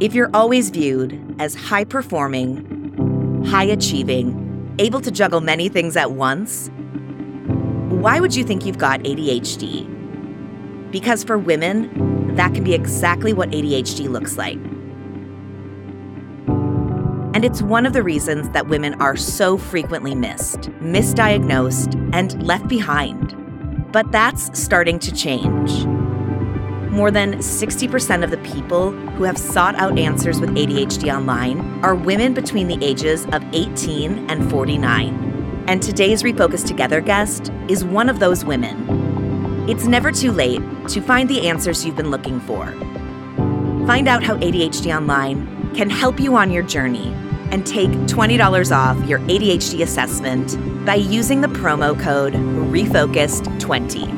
If you're always viewed as high performing, high achieving, able to juggle many things at once, why would you think you've got ADHD? Because for women, that can be exactly what ADHD looks like. And it's one of the reasons that women are so frequently missed, misdiagnosed, and left behind. But that's starting to change. More than 60% of the people who have sought out answers with ADHD online are women between the ages of 18 and 49. And today's Refocused Together guest is one of those women. It's never too late to find the answers you've been looking for. Find out how ADHD Online can help you on your journey and take $20 off your ADHD assessment by using the promo code REFOCUSED20.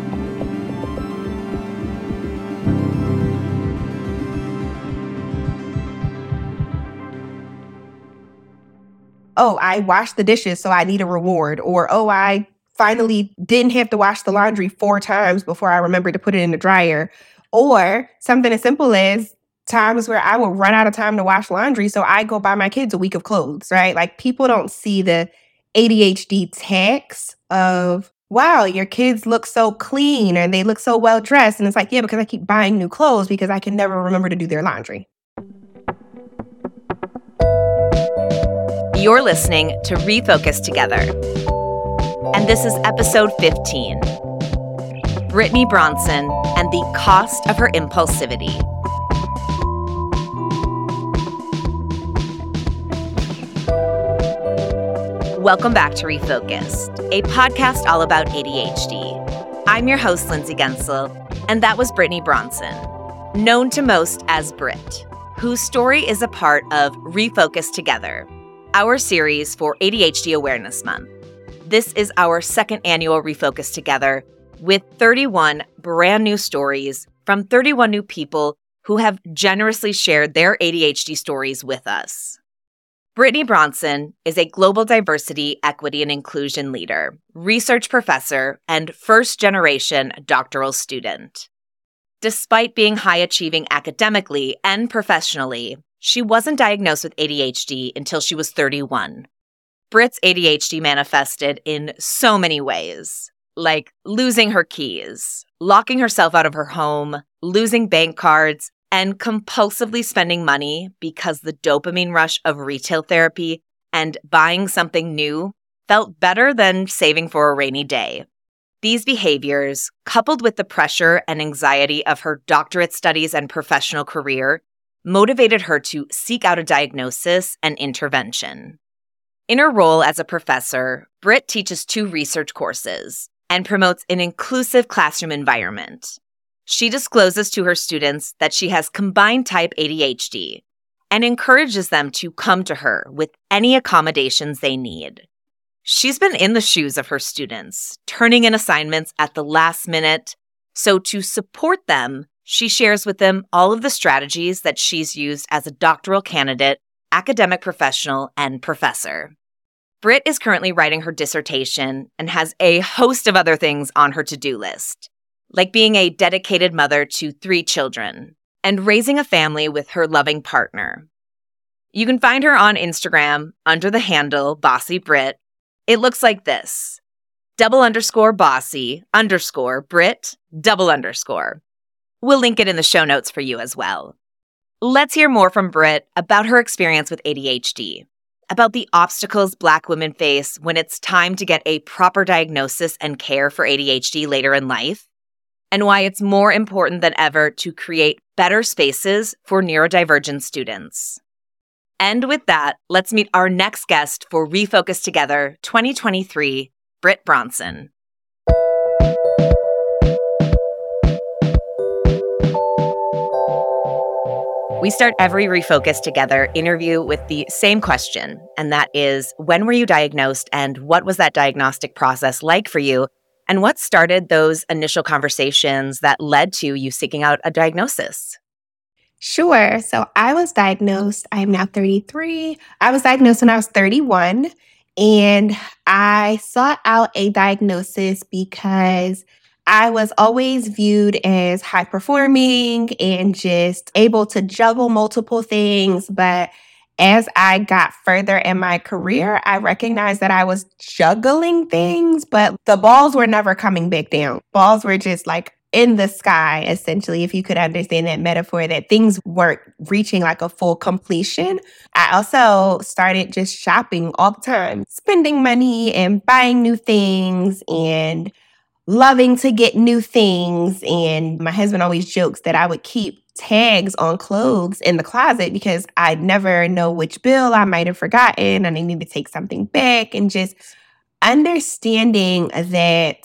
Oh, I washed the dishes, so I need a reward. Or, oh, I finally didn't have to wash the laundry four times before I remembered to put it in the dryer. Or something as simple as times where I will run out of time to wash laundry. So I go buy my kids a week of clothes, right? Like people don't see the ADHD tax of, wow, your kids look so clean and they look so well dressed. And it's like, yeah, because I keep buying new clothes because I can never remember to do their laundry. You're listening to Refocused Together. And this is episode 15 Brittany Bronson and the Cost of Her Impulsivity. Welcome back to Refocused, a podcast all about ADHD. I'm your host, Lindsay Guentzel, and that was Brittany Bronson, known to most as Britt, whose story is a part of Refocused Together, our series for ADHD Awareness Month. This is our second annual Refocused Together with 31 brand new stories from 31 new people who have generously shared their ADHD stories with us. Brittany Bronson is a global diversity, equity, and inclusion leader, research professor, and first generation doctoral student. Despite being high achieving academically and professionally, she wasn't diagnosed with ADHD until she was 31. Britt's ADHD manifested in so many ways, like losing her keys, locking herself out of her home, losing bank cards, and compulsively spending money because the dopamine rush of retail therapy and buying something new felt better than saving for a rainy day. These behaviors, coupled with the pressure and anxiety of her doctorate studies and professional career, motivated her to seek out a diagnosis and intervention. In her role as a professor, Britt teaches two research courses and promotes an inclusive classroom environment. She discloses to her students that she has combined type ADHD and encourages them to come to her with any accommodations they need. She's been in the shoes of her students, turning in assignments at the last minute. So, to support them, she shares with them all of the strategies that she's used as a doctoral candidate, academic professional, and professor. Britt is currently writing her dissertation and has a host of other things on her to do list, like being a dedicated mother to three children and raising a family with her loving partner. You can find her on Instagram under the handle Bossy Brit. It looks like this double underscore bossy underscore Brit double underscore. We'll link it in the show notes for you as well. Let's hear more from Britt about her experience with ADHD, about the obstacles Black women face when it's time to get a proper diagnosis and care for ADHD later in life, and why it's more important than ever to create better spaces for neurodivergent students. And with that, let's meet our next guest for Refocused Together 2023, Britt Bronson. We start every Refocused Together interview with the same question, and that is when were you diagnosed and what was that diagnostic process like for you? And what started those initial conversations that led to you seeking out a diagnosis? Sure. So I was diagnosed, I am now 33. I was diagnosed when I was 31, and I sought out a diagnosis because I was always viewed as high performing and just able to juggle multiple things. But as I got further in my career, I recognized that I was juggling things, but the balls were never coming back down. Balls were just like in the sky, essentially, if you could understand that metaphor, that things weren't reaching like a full completion. I also started just shopping all the time, spending money and buying new things and loving to get new things. And my husband always jokes that I would keep tags on clothes in the closet because I'd never know which bill I might have forgotten and I need to take something back and just understanding that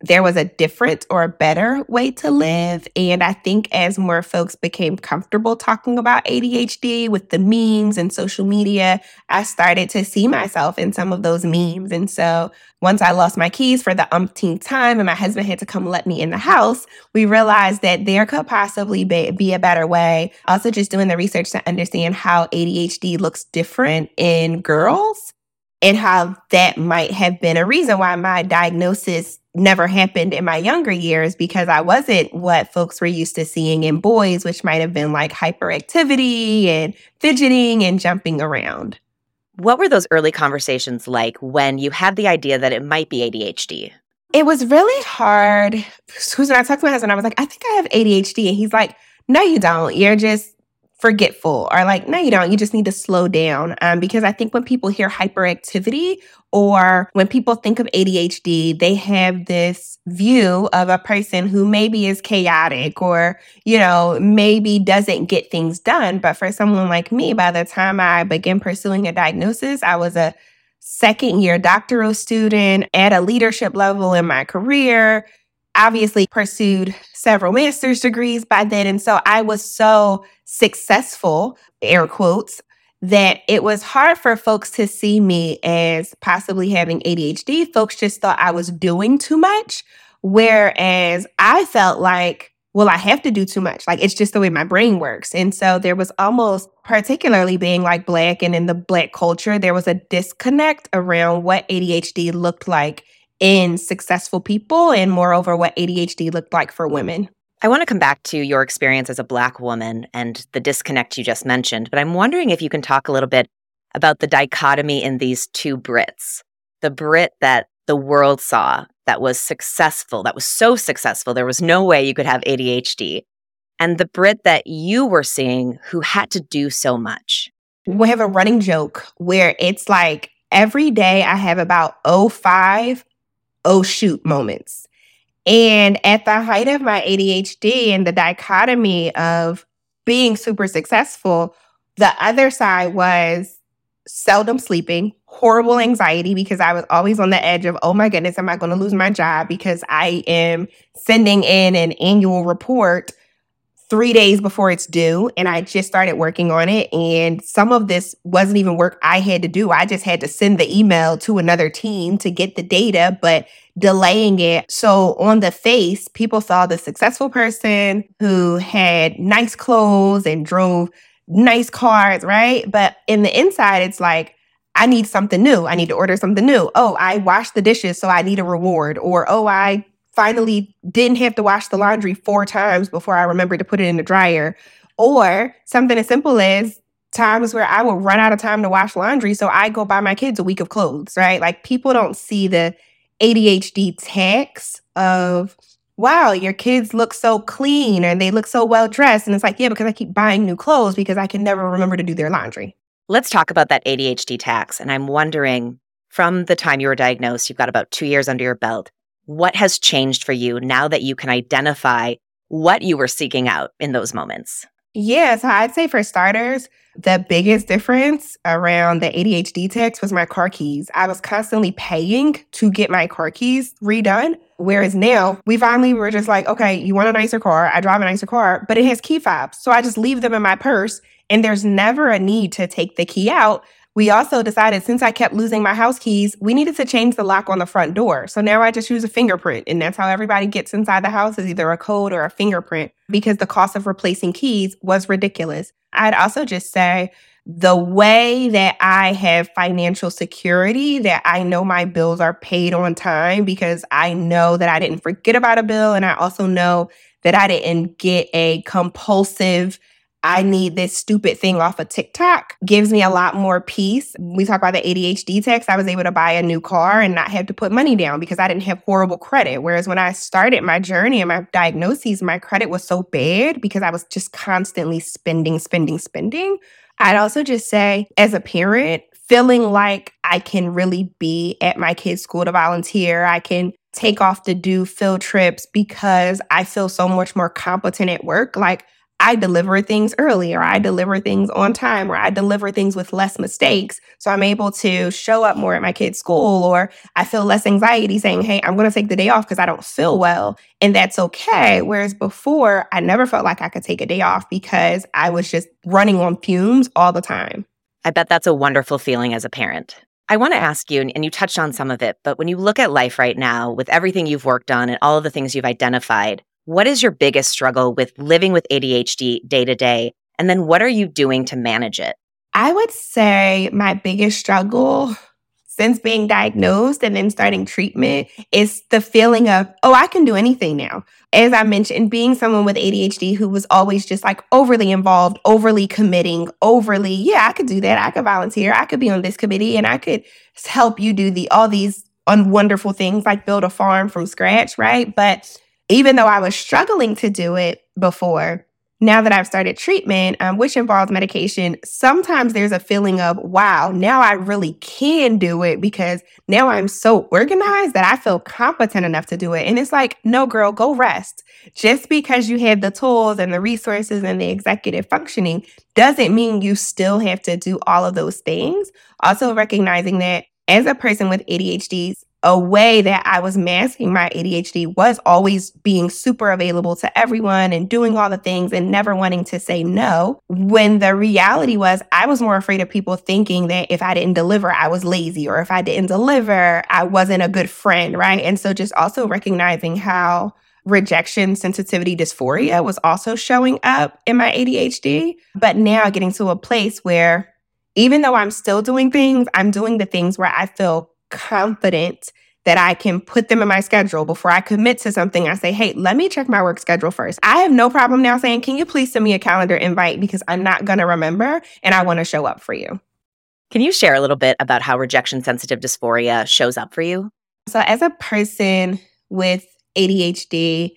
there was a different or a better way to live. And I think as more folks became comfortable talking about ADHD with the memes and social media, I started to see myself in some of those memes. And so once I lost my keys for the umpteenth time and my husband had to come let me in the house, we realized that there could possibly be, be a better way. Also, just doing the research to understand how ADHD looks different in girls and how that might have been a reason why my diagnosis never happened in my younger years because I wasn't what folks were used to seeing in boys, which might have been like hyperactivity and fidgeting and jumping around. What were those early conversations like when you had the idea that it might be ADHD? It was really hard. Susan, I talked to my husband, I was like, I think I have ADHD. And he's like, No, you don't. You're just forgetful or like no you don't. You just need to slow down. Um, because i think when people hear hyperactivity or when people think of adhd they have this view of a person who maybe is chaotic or you know maybe doesn't get things done. But for someone like me by the time i began pursuing a diagnosis i was a second year doctoral student at a leadership level in my career obviously pursued several master's degrees by then. And so I was so successful, air quotes, that it was hard for folks to see me as possibly having ADHD. Folks just thought I was doing too much. Whereas I felt like, well, I have to do too much. Like it's just the way my brain works. And so there was almost, particularly being like Black and in the Black culture, there was a disconnect around what ADHD looked like in successful people and moreover what ADHD looked like for women. I want to come back to your experience as a Black woman and the disconnect you just mentioned, but I'm wondering if you can talk a little bit about the dichotomy in these two Britts. The Britt that the world saw that was successful, that was so successful, there was no way you could have ADHD, and the Britt that you were seeing who had to do so much. We have a running joke where it's like every day I have about 05 oh shoot moments. And at the height of my ADHD and the dichotomy of being super successful, the other side was seldom sleeping, horrible anxiety because I was always on the edge of, oh my goodness, am I going to lose my job because I am sending in an annual report three days before it's due and I just started working on it. And some of this wasn't even work I had to do. I just had to send the email to another team to get the data, but delaying it. So on the face, people saw the successful person who had nice clothes and drove nice cars, right? But in the inside, it's like, I need something new. I need to order something new. Oh, I washed the dishes, so I need a reward. Or, oh, I finally didn't have to wash the laundry four times before I remembered to put it in the dryer. Or something as simple as times where I would run out of time to wash laundry. So I go buy my kids a week of clothes, right? Like people don't see the ADHD tax of, wow, your kids look so clean and they look so well dressed. And it's like, yeah, because I keep buying new clothes because I can never remember to do their laundry. Let's talk about that ADHD tax. And I'm wondering from the time you were diagnosed, you've got about two years under your belt what has changed for you now that you can identify what you were seeking out in those moments? Yeah, so I'd say for starters, the biggest difference around the ADHD text was my car keys. I was constantly paying to get my car keys redone. Whereas now, we finally were just like, okay, you want a nicer car? I drive a nicer car, but it has key fobs. So I just leave them in my purse, and there's never a need to take the key out we also decided since I kept losing my house keys, we needed to change the lock on the front door. So now I just use a fingerprint, and that's how everybody gets inside the house is either a code or a fingerprint because the cost of replacing keys was ridiculous. I'd also just say the way that I have financial security, that I know my bills are paid on time because I know that I didn't forget about a bill. And I also know that I didn't get a compulsive I need this stupid thing off of TikTok gives me a lot more peace. We talk about the ADHD tax. I was able to buy a new car and not have to put money down because I didn't have horrible credit. Whereas when I started my journey and my diagnoses, my credit was so bad because I was just constantly spending, spending, spending. I'd also just say, as a parent, feeling like I can really be at my kid's school to volunteer, I can take off to do field trips because I feel so much more competent at work. Like, I deliver things early or I deliver things on time or I deliver things with less mistakes. So I'm able to show up more at my kid's school or I feel less anxiety saying, Hey, I'm going to take the day off because I don't feel well. And that's okay. Whereas before, I never felt like I could take a day off because I was just running on fumes all the time. I bet that's a wonderful feeling as a parent. I want to ask you, and you touched on some of it, but when you look at life right now with everything you've worked on and all of the things you've identified, what is your biggest struggle with living with ADHD day to day? And then what are you doing to manage it? I would say my biggest struggle since being diagnosed and then starting treatment is the feeling of, oh, I can do anything now. As I mentioned, being someone with ADHD who was always just like overly involved, overly committing, overly, yeah, I could do that. I could volunteer. I could be on this committee and I could help you do the all these wonderful things like build a farm from scratch, right? But even though I was struggling to do it before, now that I've started treatment, um, which involves medication, sometimes there's a feeling of, wow, now I really can do it because now I'm so organized that I feel competent enough to do it. And it's like, no, girl, go rest. Just because you have the tools and the resources and the executive functioning doesn't mean you still have to do all of those things. Also, recognizing that as a person with ADHD, a way that I was masking my ADHD was always being super available to everyone and doing all the things and never wanting to say no. When the reality was, I was more afraid of people thinking that if I didn't deliver, I was lazy, or if I didn't deliver, I wasn't a good friend, right? And so just also recognizing how rejection sensitivity dysphoria was also showing up in my ADHD, but now getting to a place where even though I'm still doing things, I'm doing the things where I feel confident that I can put them in my schedule before I commit to something. I say, hey, let me check my work schedule first. I have no problem now saying, can you please send me a calendar invite because I'm not going to remember and I want to show up for you. Can you share a little bit about how rejection sensitive dysphoria shows up for you? So, as a person with ADHD,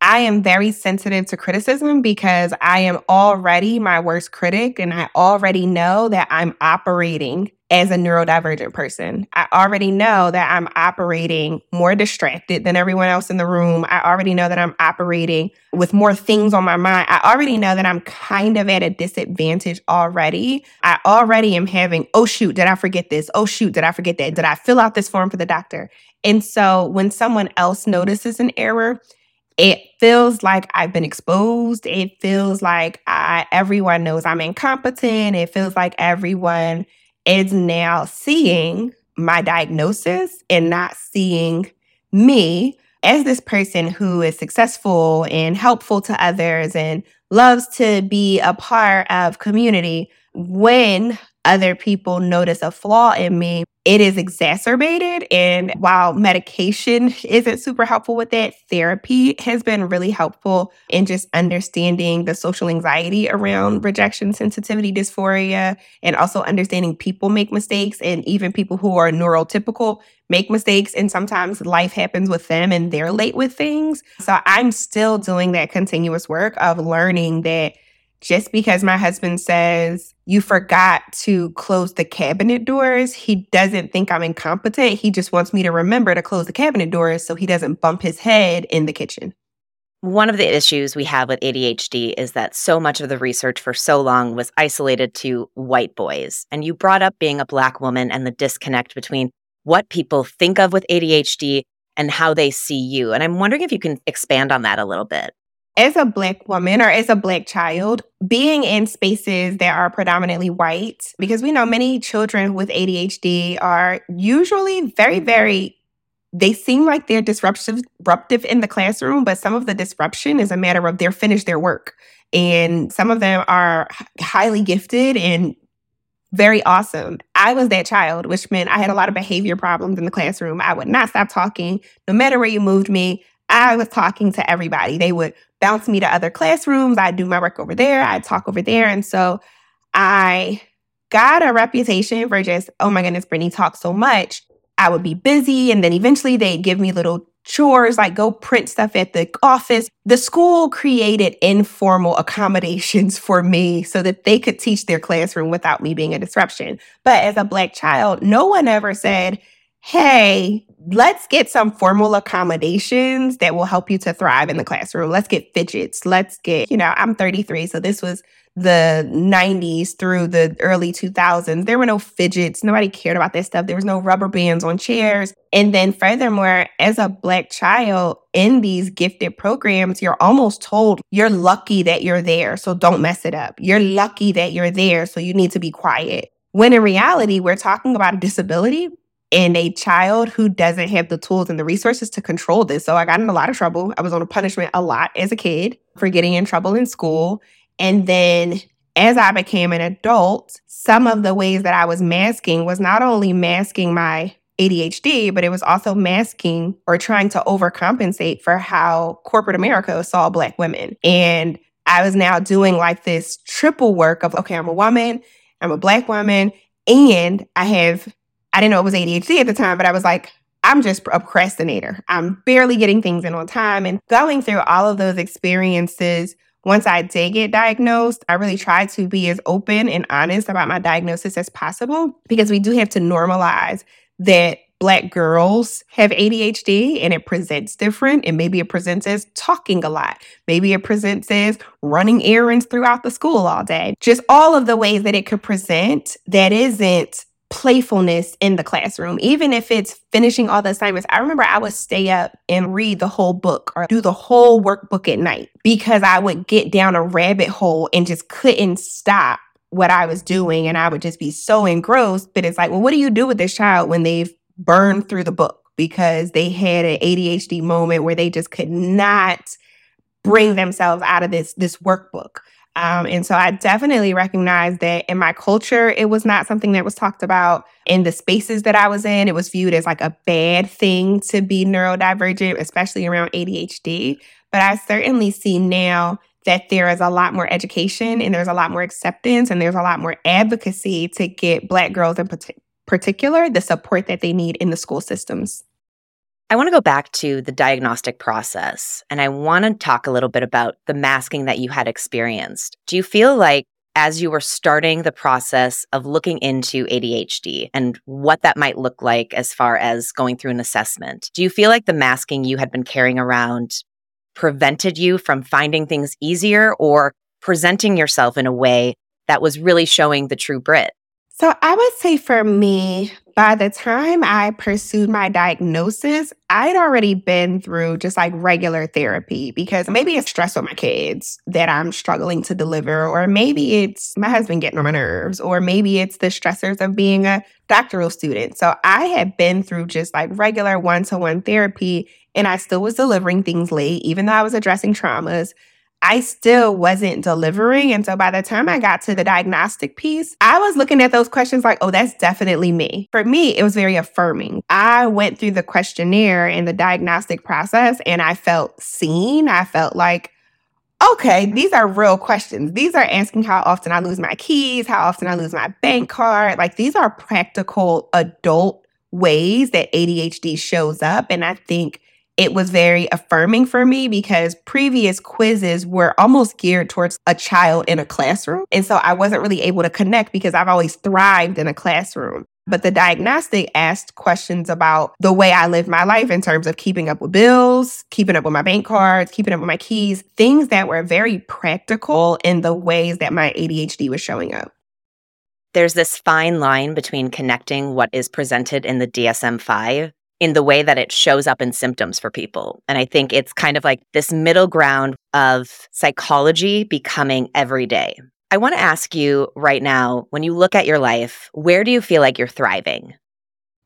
I am very sensitive to criticism because I am already my worst critic and I already know that I'm operating as a neurodivergent person. I already know that I'm operating more distracted than everyone else in the room. I already know that I'm operating with more things on my mind. I already know that I'm kind of at a disadvantage already. I already am having, oh shoot, did I forget this? Oh shoot, did I forget that? Did I fill out this form for the doctor? And so when someone else notices an error, it feels like I've been exposed. It feels like I, everyone knows I'm incompetent. It feels like everyone is now seeing my diagnosis and not seeing me as this person who is successful and helpful to others and loves to be a part of community when other people notice a flaw in me it is exacerbated. And while medication isn't super helpful with that, therapy has been really helpful in just understanding the social anxiety around rejection sensitivity dysphoria and also understanding people make mistakes and even people who are neurotypical make mistakes. And sometimes life happens with them and they're late with things. So I'm still doing that continuous work of learning that just because my husband says you forgot to close the cabinet doors, he doesn't think I'm incompetent. He just wants me to remember to close the cabinet doors so he doesn't bump his head in the kitchen. One of the issues we have with ADHD is that so much of the research for so long was isolated to white boys. And you brought up being a Black woman and the disconnect between what people think of with ADHD and how they see you. And I'm wondering if you can expand on that a little bit as a Black woman or as a Black child, being in spaces that are predominantly white, because we know many children with ADHD are usually very, very they seem like they're disruptive disruptive in the classroom, but some of the disruption is a matter of they're finished their work and some of them are highly gifted and very awesome. I was that child, which meant I had a lot of behavior problems in the classroom. I would not stop talking. No matter where you moved me, I was talking to everybody. They would bounce me to other classrooms. I'd do my work over there. I'd talk over there. And so I got a reputation for just, oh my goodness, Brittany talks so much. I would be busy. And then eventually they'd give me little chores like go print stuff at the office. The school created informal accommodations for me so that they could teach their classroom without me being a disruption. But as a Black child, no one ever said, hey, let's get some formal accommodations that will help you to thrive in the classroom. Let's get fidgets. Let's get, you know, I'm 33, so this was the 90s through the early 2000s, there were no fidgets. Nobody cared about that stuff. There was no rubber bands on chairs. And then, furthermore, as a Black child in these gifted programs, you're almost told you're lucky that you're there. So don't mess it up. You're lucky that you're there. So you need to be quiet. When in reality, we're talking about a disability and a child who doesn't have the tools and the resources to control this. So I got in a lot of trouble. I was on a punishment a lot as a kid for getting in trouble in school. And then as I became an adult, some of the ways that I was masking was not only masking my ADHD, but it was also masking or trying to overcompensate for how corporate America saw Black women. And I was now doing like this triple work of okay, I'm a woman, I'm a Black woman, and I have, I didn't know it was ADHD at the time, but I was like, I'm just a procrastinator. I'm barely getting things in on time. And going through all of those experiences once I did get diagnosed, I really tried to be as open and honest about my diagnosis as possible because we do have to normalize that Black girls have ADHD and it presents different. And maybe it presents as talking a lot. Maybe it presents as running errands throughout the school all day. Just all of the ways that it could present that isn't playfulness in the classroom, even if it's finishing all the assignments. I remember I would stay up and read the whole book or do the whole workbook at night because I would get down a rabbit hole and just couldn't stop what I was doing. And I would just be so engrossed. But it's like, well, what do you do with this child when they've burned through the book because they had an ADHD moment where they just could not bring themselves out of this this workbook? Um, and so I definitely recognize that in my culture, it was not something that was talked about in the spaces that I was in. It was viewed as like a bad thing to be neurodivergent, especially around ADHD. But I certainly see now that there is a lot more education and there's a lot more acceptance and there's a lot more advocacy to get Black girls in particular the support that they need in the school systems. I want to go back to the diagnostic process and I want to talk a little bit about the masking that you had experienced. Do you feel like as you were starting the process of looking into ADHD and what that might look like as far as going through an assessment, do you feel like the masking you had been carrying around prevented you from finding things easier or presenting yourself in a way that was really showing the true Britt? So I would say for me, by the time I pursued my diagnosis, I'd already been through just like regular therapy because maybe it's stress with my kids that I'm struggling to deliver, or maybe it's my husband getting on my nerves, or maybe it's the stressors of being a doctoral student. So I had been through just like regular one to one therapy, and I still was delivering things late, even though I was addressing traumas. I still wasn't delivering. And so by the time I got to the diagnostic piece, I was looking at those questions like, oh, that's definitely me. For me, it was very affirming. I went through the questionnaire and the diagnostic process and I felt seen. I felt like, okay, these are real questions. These are asking how often I lose my keys, how often I lose my bank card. Like these are practical adult ways that ADHD shows up. And I think it was very affirming for me because previous quizzes were almost geared towards a child in a classroom. And so I wasn't really able to connect because I've always thrived in a classroom. But the diagnostic asked questions about the way I live my life in terms of keeping up with bills, keeping up with my bank cards, keeping up with my keys, things that were very practical in the ways that my ADHD was showing up. There's this fine line between connecting what is presented in the DSM 5 in the way that it shows up in symptoms for people. And I think it's kind of like this middle ground of psychology becoming everyday. I want to ask you right now when you look at your life, where do you feel like you're thriving?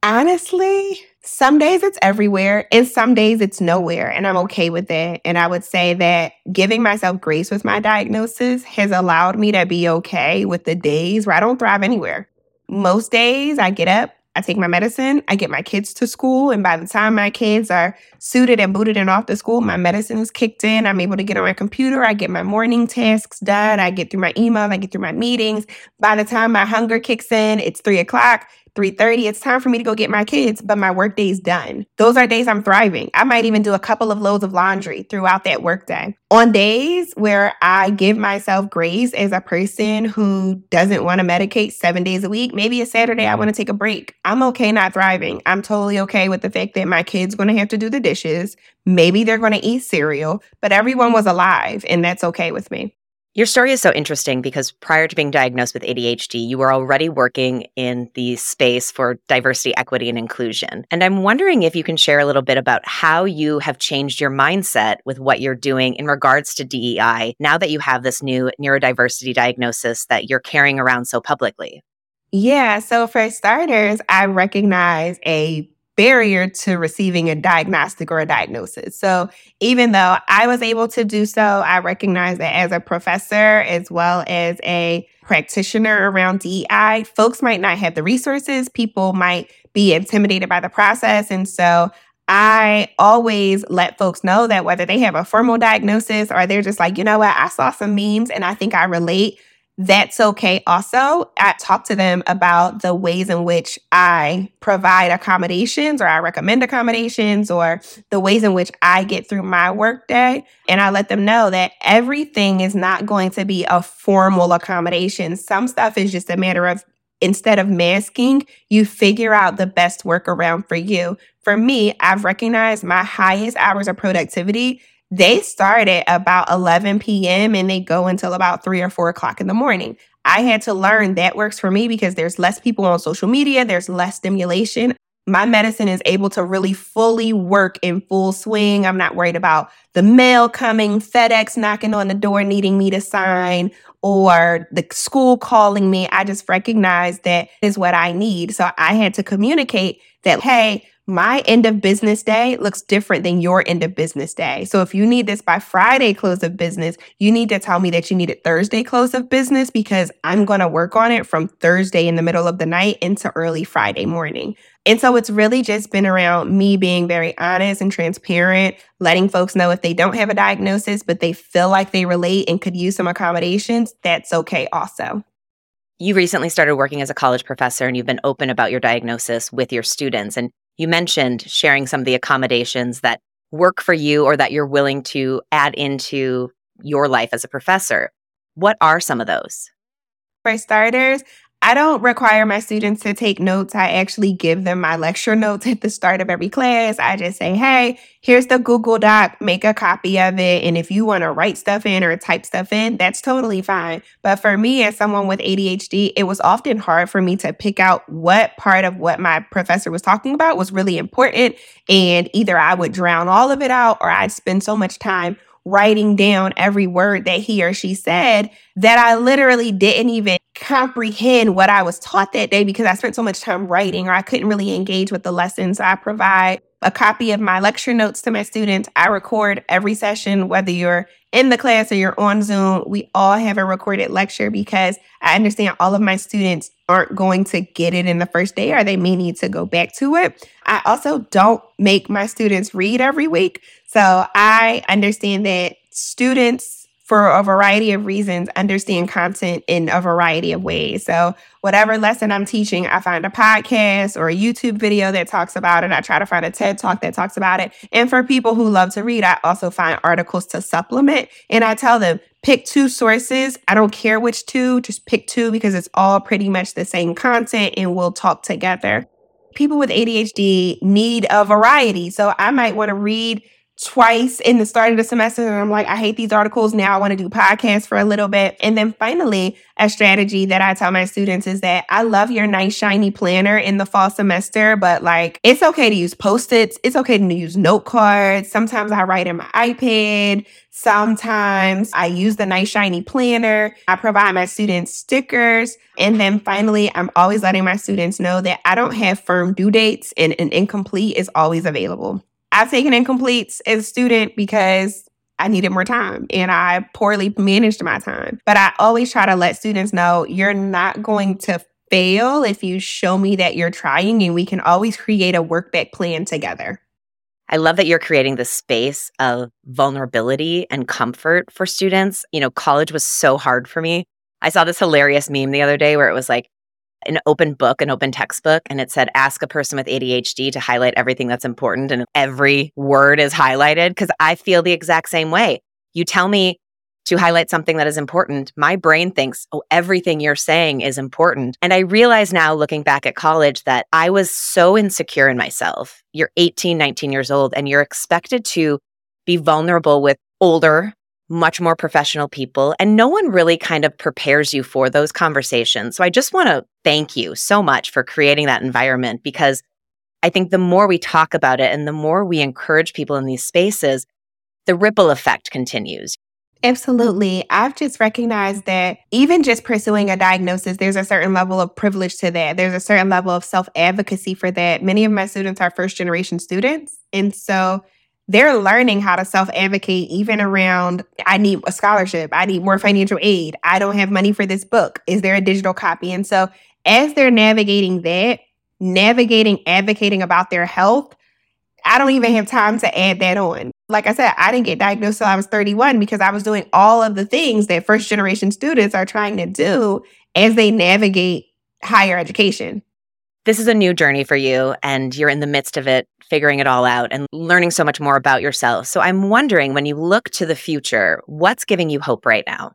Honestly, Some days it's everywhere, and some days it's nowhere, and I'm okay with that. And I would say that giving myself grace with my diagnosis has allowed me to be okay with the days where I don't thrive anywhere. Most days I get up, I take my medicine, I get my kids to school, and by the time my kids are suited and booted and off to school, my medicine is kicked in. I'm able to get on my computer, I get my morning tasks done, I get through my email, I get through my meetings. By the time my hunger kicks in, it's three o'clock. 3:30, it's time for me to go get my kids, but my workday's done. Those are days I'm thriving. I might even do a couple of loads of laundry throughout that workday. On days where I give myself grace as a person who doesn't want to medicate 7 days a week, maybe a Saturday I want to take a break. I'm okay not thriving. I'm totally okay with the fact that my kids going to have to do the dishes. Maybe they're going to eat cereal, but everyone was alive and that's okay with me. Your story is so interesting because prior to being diagnosed with ADHD, you were already working in the space for diversity, equity, and inclusion. And I'm wondering if you can share a little bit about how you have changed your mindset with what you're doing in regards to DEI now that you have this new neurodiversity diagnosis that you're carrying around so publicly. Yeah. So, for starters, I recognize a barrier to receiving a diagnostic or a diagnosis. So even though I was able to do so, I recognize that as a professor as well as a practitioner around DEI, folks might not have the resources, people might be intimidated by the process. And so I always let folks know that whether they have a formal diagnosis or they're just like, you know what, I saw some memes and I think I relate that's okay. Also, I talk to them about the ways in which I provide accommodations or I recommend accommodations or the ways in which I get through my workday. And I let them know that everything is not going to be a formal accommodation. Some stuff is just a matter of instead of masking, you figure out the best workaround for you. For me, I've recognized my highest hours of productivity they start at about 11 p.m. and they go until about three or four o'clock in the morning. I had to learn that works for me because there's less people on social media, there's less stimulation. My medicine is able to really fully work in full swing. I'm not worried about the mail coming, FedEx knocking on the door needing me to sign, or the school calling me. I just recognize that is what I need. So I had to communicate that, hey, my end of business day looks different than your end of business day. So if you need this by Friday close of business, you need to tell me that you need it Thursday close of business because I'm going to work on it from Thursday in the middle of the night into early Friday morning. And so it's really just been around me being very honest and transparent, letting folks know if they don't have a diagnosis, but they feel like they relate and could use some accommodations, that's okay also. You recently started working as a college professor and you've been open about your diagnosis with your students. And you mentioned sharing some of the accommodations that work for you or that you're willing to add into your life as a professor. What are some of those? For starters, I don't require my students to take notes. I actually give them my lecture notes at the start of every class. I just say, hey, here's the Google Doc, make a copy of it. And if you want to write stuff in or type stuff in, that's totally fine. But for me, as someone with ADHD, it was often hard for me to pick out what part of what my professor was talking about was really important. And either I would drown all of it out or I'd spend so much time writing down every word that he or she said that I literally didn't even comprehend what I was taught that day because I spent so much time writing or I couldn't really engage with the lessons. I provide a copy of my lecture notes to my students. I record every session, whether you're in the class or you're on Zoom. We all have a recorded lecture because I understand all of my students aren't going to get it in the first day or they may need to go back to it. I also don't make my students read every week. So I understand that students for a variety of reasons, understand content in a variety of ways. So, whatever lesson I'm teaching, I find a podcast or a YouTube video that talks about it. I try to find a TED talk that talks about it. And for people who love to read, I also find articles to supplement. And I tell them, pick two sources. I don't care which two, just pick two because it's all pretty much the same content and we'll talk together. People with ADHD need a variety. So, I might want to read twice in the start of the semester and I'm like, I hate these articles. Now I want to do podcasts for a little bit. And then finally, a strategy that I tell my students is that I love your nice shiny planner in the fall semester, but like it's okay to use post-its. It's okay to use note cards. Sometimes I write in my iPad. Sometimes I use the nice shiny planner. I provide my students stickers. And then finally, I'm always letting my students know that I don't have firm due dates and an incomplete is always available. I've taken incompletes as a student because I needed more time and I poorly managed my time. But I always try to let students know you're not going to fail if you show me that you're trying and we can always create a work back plan together. I love that you're creating this space of vulnerability and comfort for students. You know, college was so hard for me. I saw this hilarious meme the other day where it was like, an open book, an open textbook, and it said, ask a person with ADHD to highlight everything that's important. And every word is highlighted because I feel the exact same way. You tell me to highlight something that is important, my brain thinks, oh, everything you're saying is important. And I realize now, looking back at college, that I was so insecure in myself. You're 18, 19 years old, and you're expected to be vulnerable with older, much more professional people. And no one really kind of prepares you for those conversations. So I just want to thank you so much for creating that environment because I think the more we talk about it and the more we encourage people in these spaces, the ripple effect continues. Absolutely. I've just recognized that even just pursuing a diagnosis, there's a certain level of privilege to that. There's a certain level of self advocacy for that. Many of my students are first generation students. And so they're learning how to self advocate even around I need a scholarship, I need more financial aid, I don't have money for this book. Is there a digital copy? And so as they're navigating that, navigating advocating about their health, I don't even have time to add that on. Like I said, I didn't get diagnosed till I was 31 because I was doing all of the things that first generation students are trying to do as they navigate higher education this is a new journey for you and you're in the midst of it, figuring it all out and learning so much more about yourself. So I'm wondering when you look to the future, what's giving you hope right now?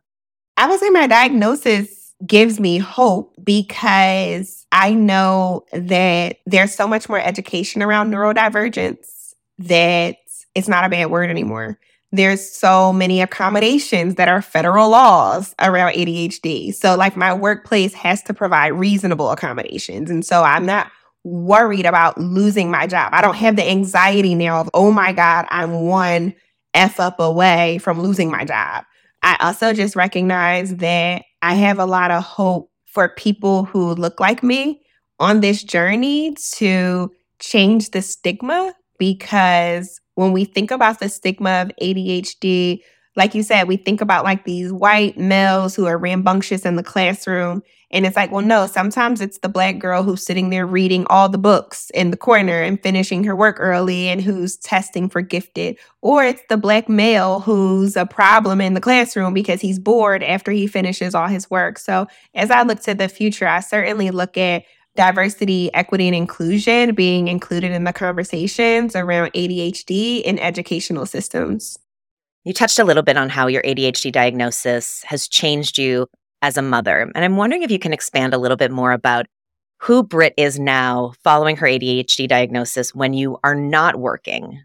I would say my diagnosis gives me hope because I know that there's so much more education around neurodivergence that it's not a bad word anymore there's so many accommodations that are federal laws around ADHD. So, like, my workplace has to provide reasonable accommodations. And so, I'm not worried about losing my job. I don't have the anxiety now of, oh my God, I'm one F up away from losing my job. I also just recognize that I have a lot of hope for people who look like me on this journey to change the stigma because when we think about the stigma of ADHD, like you said, we think about like these white males who are rambunctious in the classroom. And it's like, well, no, sometimes it's the black girl who's sitting there reading all the books in the corner and finishing her work early and who's testing for gifted. Or it's the black male who's a problem in the classroom because he's bored after he finishes all his work. So as I look to the future, I certainly look at diversity, equity, and inclusion being included in the conversations around ADHD in educational systems. You touched a little bit on how your ADHD diagnosis has changed you as a mother. And I'm wondering if you can expand a little bit more about who Britt is now following her ADHD diagnosis when you are not working.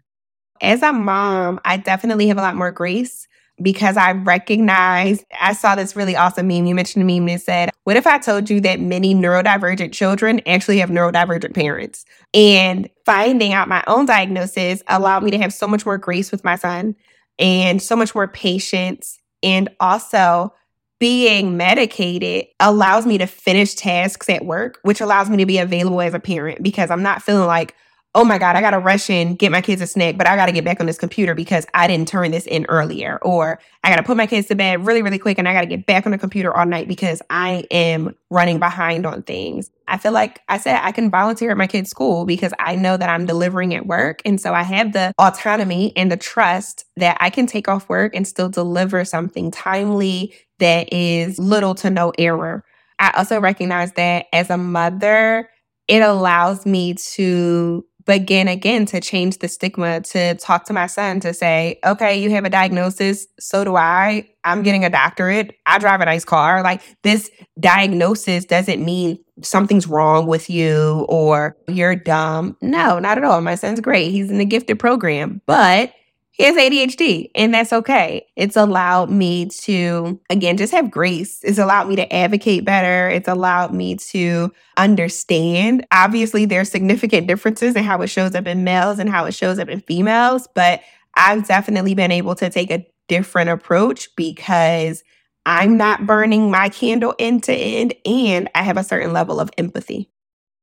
As a mom, I definitely have a lot more grace because I recognize I saw this really awesome meme. You mentioned a meme that said, What if I told you that many neurodivergent children actually have neurodivergent parents? And finding out my own diagnosis allowed me to have so much more grace with my son and so much more patience. And also, being medicated allows me to finish tasks at work, which allows me to be available as a parent because I'm not feeling like, oh my God, I got to rush in, get my kids a snack, but I got to get back on this computer because I didn't turn this in earlier. Or I got to put my kids to bed really, really quick and I got to get back on the computer all night because I am running behind on things. I feel like I said I can volunteer at my kids' school because I know that I'm delivering at work. And so I have the autonomy and the trust that I can take off work and still deliver something timely that is little to no error. I also recognize that as a mother, it allows me to begin again to change the stigma to talk to my son to say, okay, you have a diagnosis. So do I. I'm getting a doctorate. I drive a nice car. Like this diagnosis doesn't mean something's wrong with you or you're dumb. No, not at all. My son's great. He's in the gifted program, but has ADHD, and that's okay. It's allowed me to, again, just have grace. It's allowed me to advocate better. It's allowed me to understand. Obviously, there's significant differences in how it shows up in males and how it shows up in females, but I've definitely been able to take a different approach because I'm not burning my candle end to end and I have a certain level of empathy.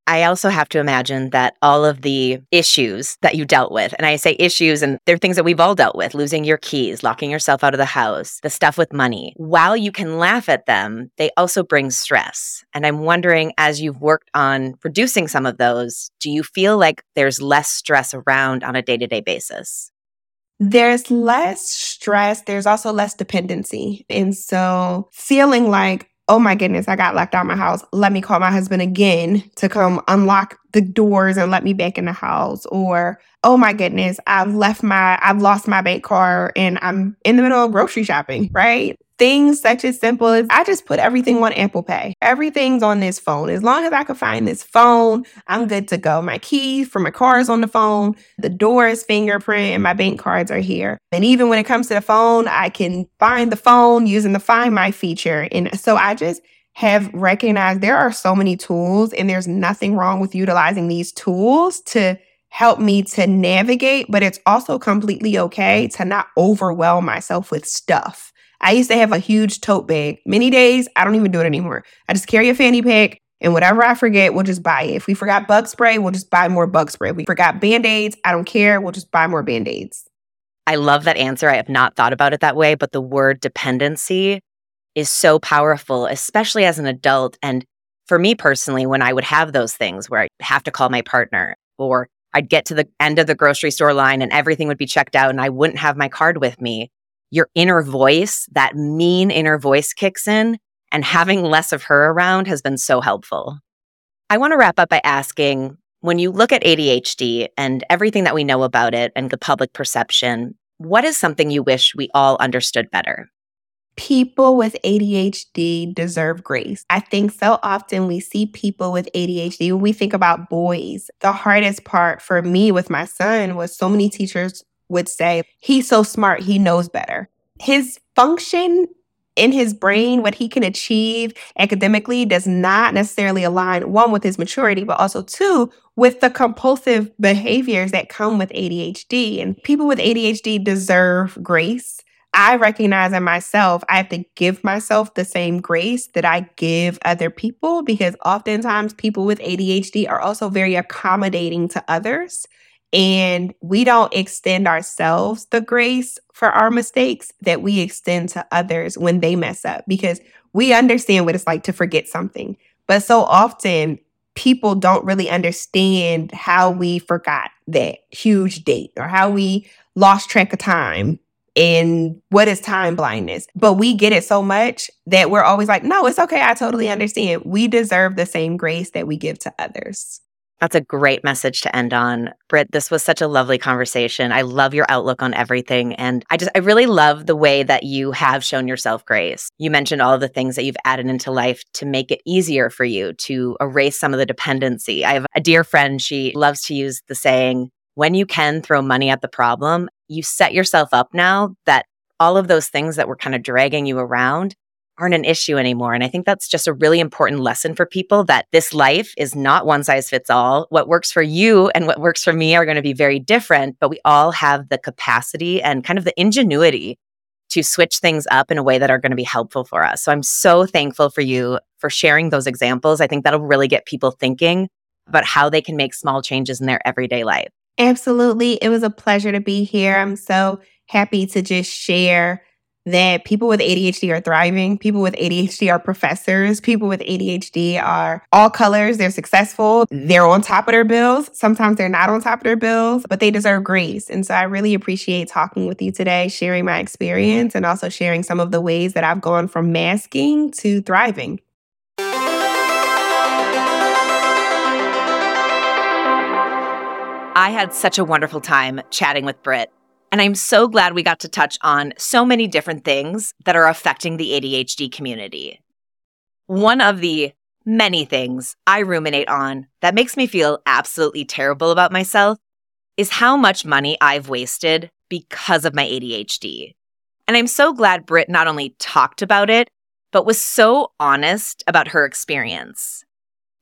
I also have to imagine that all of the issues that you dealt with, and I say issues, and they're things that we've all dealt with losing your keys, locking yourself out of the house, the stuff with money. While you can laugh at them, they also bring stress. And I'm wondering, as you've worked on reducing some of those, do you feel like there's less stress around on a day to day basis? There's less stress, there's also less dependency. And so feeling like, oh my goodness, I got locked out of my house. Let me call my husband again to come unlock the doors and let me back in the house. Or, oh my goodness, I've left my, I've lost my bank card and I'm in the middle of grocery shopping, right? Things such as simple as I just put everything on Apple Pay. Everything's on this phone. As long as I can find this phone, I'm good to go. My keys for my car is on the phone. The door is fingerprint and my bank cards are here. And even when it comes to the phone, I can find the phone using the Find My feature. And so I just have recognized there are so many tools and there's nothing wrong with utilizing these tools to help me to navigate, but it's also completely okay to not overwhelm myself with stuff. I used to have a huge tote bag. Many days, I don't even do it anymore. I just carry a fanny pack and whatever I forget, we'll just buy it. If we forgot bug spray, we'll just buy more bug spray. If we forgot band aids, I don't care. We'll just buy more band aids. I love that answer. I have not thought about it that way, but the word dependency is so powerful, especially as an adult. And for me personally, when I would have those things where I have to call my partner or I'd get to the end of the grocery store line and everything would be checked out and I wouldn't have my card with me, your inner voice, that mean inner voice kicks in, and having less of her around has been so helpful. I want to wrap up by asking when you look at ADHD and everything that we know about it and the public perception, what is something you wish we all understood better? People with ADHD deserve grace. I think so often we see people with ADHD when we think about boys. The hardest part for me with my son was so many teachers would say, he's so smart, he knows better. His function in his brain, what he can achieve academically, does not necessarily align, one, with his maturity, but also two, with the compulsive behaviors that come with ADHD. And people with ADHD deserve grace. I recognize in myself, I have to give myself the same grace that I give other people because oftentimes people with ADHD are also very accommodating to others. And we don't extend ourselves the grace for our mistakes that we extend to others when they mess up because we understand what it's like to forget something. But so often, people don't really understand how we forgot that huge date or how we lost track of time and what is time blindness. But we get it so much that we're always like, no, it's okay. I totally understand. We deserve the same grace that we give to others. That's a great message to end on. Britt, this was such a lovely conversation. I love your outlook on everything. And I just, I really love the way that you have shown yourself grace. You mentioned all of the things that you've added into life to make it easier for you to erase some of the dependency. I have a dear friend, she loves to use the saying, when you can throw money at the problem, you set yourself up now that all of those things that were kind of dragging you around aren't an issue anymore. And I think that's just a really important lesson for people that this life is not one size fits all. What works for you and what works for me are going to be very different, but we all have the capacity and kind of the ingenuity to switch things up in a way that are going to be helpful for us. So I'm so thankful for you for sharing those examples. I think that'll really get people thinking about how they can make small changes in their everyday life. Absolutely. It was a pleasure to be here. I'm so happy to just share that people with ADHD are thriving. People with ADHD are professors. People with ADHD are all colors. They're successful. They're on top of their bills. Sometimes they're not on top of their bills, but they deserve grace. And so I really appreciate talking with you today, sharing my experience, and also sharing some of the ways that I've gone from masking to thriving. I had such a wonderful time chatting with Britt. And I'm so glad we got to touch on so many different things that are affecting the ADHD community. One of the many things I ruminate on that makes me feel absolutely terrible about myself is how much money I've wasted because of my ADHD. And I'm so glad Britt not only talked about it, but was so honest about her experience.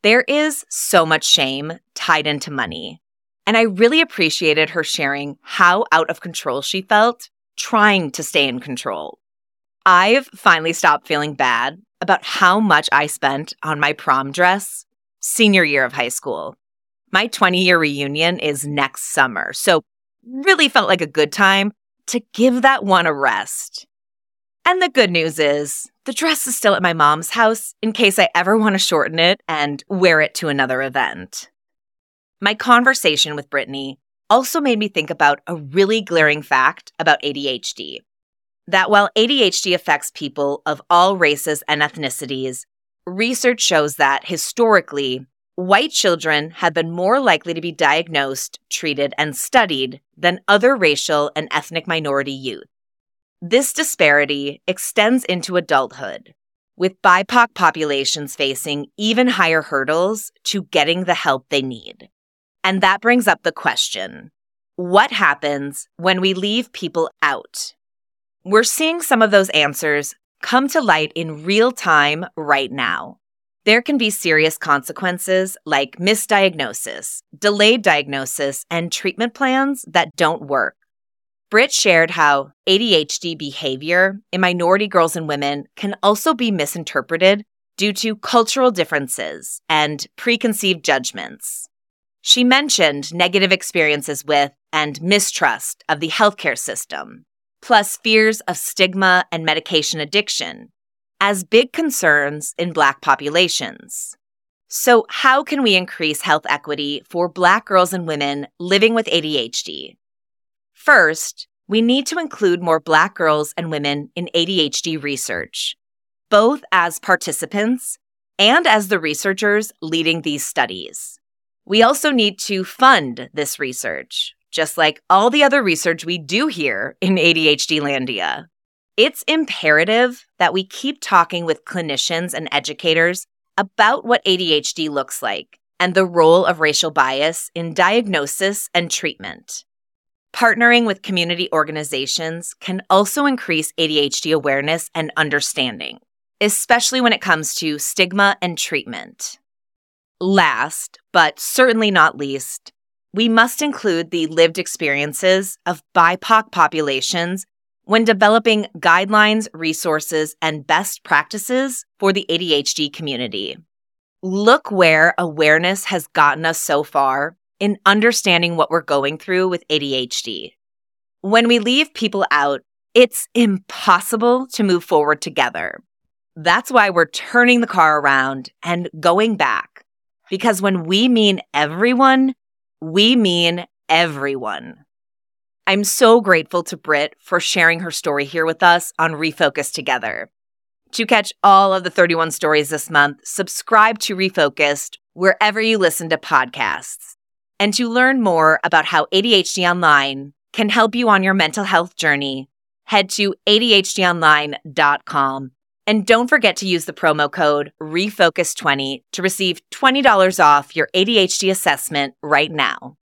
There is so much shame tied into money. And I really appreciated her sharing how out of control she felt trying to stay in control. I've finally stopped feeling bad about how much I spent on my prom dress senior year of high school. My 20 year reunion is next summer, so really felt like a good time to give that one a rest. And the good news is, the dress is still at my mom's house in case I ever want to shorten it and wear it to another event. My conversation with Brittany also made me think about a really glaring fact about ADHD that while ADHD affects people of all races and ethnicities, research shows that historically, white children have been more likely to be diagnosed, treated, and studied than other racial and ethnic minority youth. This disparity extends into adulthood, with BIPOC populations facing even higher hurdles to getting the help they need. And that brings up the question what happens when we leave people out? We're seeing some of those answers come to light in real time right now. There can be serious consequences like misdiagnosis, delayed diagnosis, and treatment plans that don't work. Britt shared how ADHD behavior in minority girls and women can also be misinterpreted due to cultural differences and preconceived judgments. She mentioned negative experiences with and mistrust of the healthcare system, plus fears of stigma and medication addiction, as big concerns in Black populations. So, how can we increase health equity for Black girls and women living with ADHD? First, we need to include more Black girls and women in ADHD research, both as participants and as the researchers leading these studies. We also need to fund this research, just like all the other research we do here in ADHD Landia. It's imperative that we keep talking with clinicians and educators about what ADHD looks like and the role of racial bias in diagnosis and treatment. Partnering with community organizations can also increase ADHD awareness and understanding, especially when it comes to stigma and treatment. Last, but certainly not least, we must include the lived experiences of BIPOC populations when developing guidelines, resources, and best practices for the ADHD community. Look where awareness has gotten us so far in understanding what we're going through with ADHD. When we leave people out, it's impossible to move forward together. That's why we're turning the car around and going back because when we mean everyone, we mean everyone. I'm so grateful to Britt for sharing her story here with us on Refocused Together. To catch all of the 31 stories this month, subscribe to Refocused wherever you listen to podcasts. And to learn more about how ADHD Online can help you on your mental health journey, head to ADHDonline.com and don't forget to use the promo code REFOCUS20 to receive $20 off your ADHD assessment right now.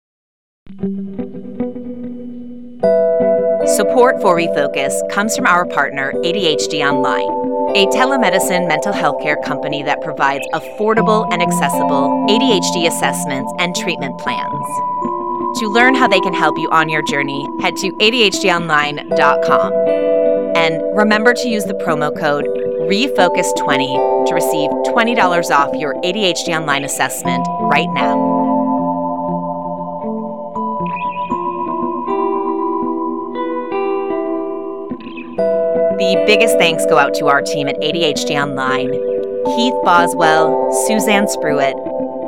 Support for Refocus comes from our partner, ADHD Online, a telemedicine mental health care company that provides affordable and accessible ADHD assessments and treatment plans. To learn how they can help you on your journey, head to ADHDonline.com. And remember to use the promo code Refocus20 to receive $20 off your ADHD Online assessment right now. The biggest thanks go out to our team at ADHD Online Keith Boswell, Suzanne Spruitt,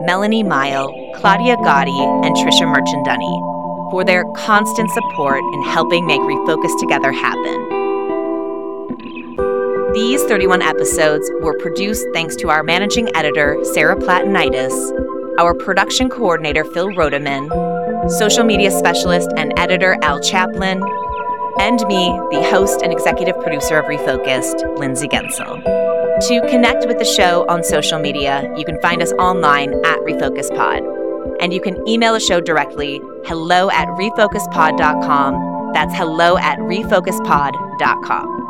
Melanie Mile, Claudia Gotti, and Trisha Merchandunny for their constant support in helping make Refocused Together happen. These 31 episodes were produced thanks to our managing editor, Sarah Platanitis, our production coordinator, Phil Rodeman, social media specialist and editor, Al Chaplin, and me, the host and executive producer of Refocused, Lindsay Guentzel. To connect with the show on social media, you can find us online at RefocusedPod. And you can email the show directly, hello at refocusedpod.com That's hello at refocusedpod.com.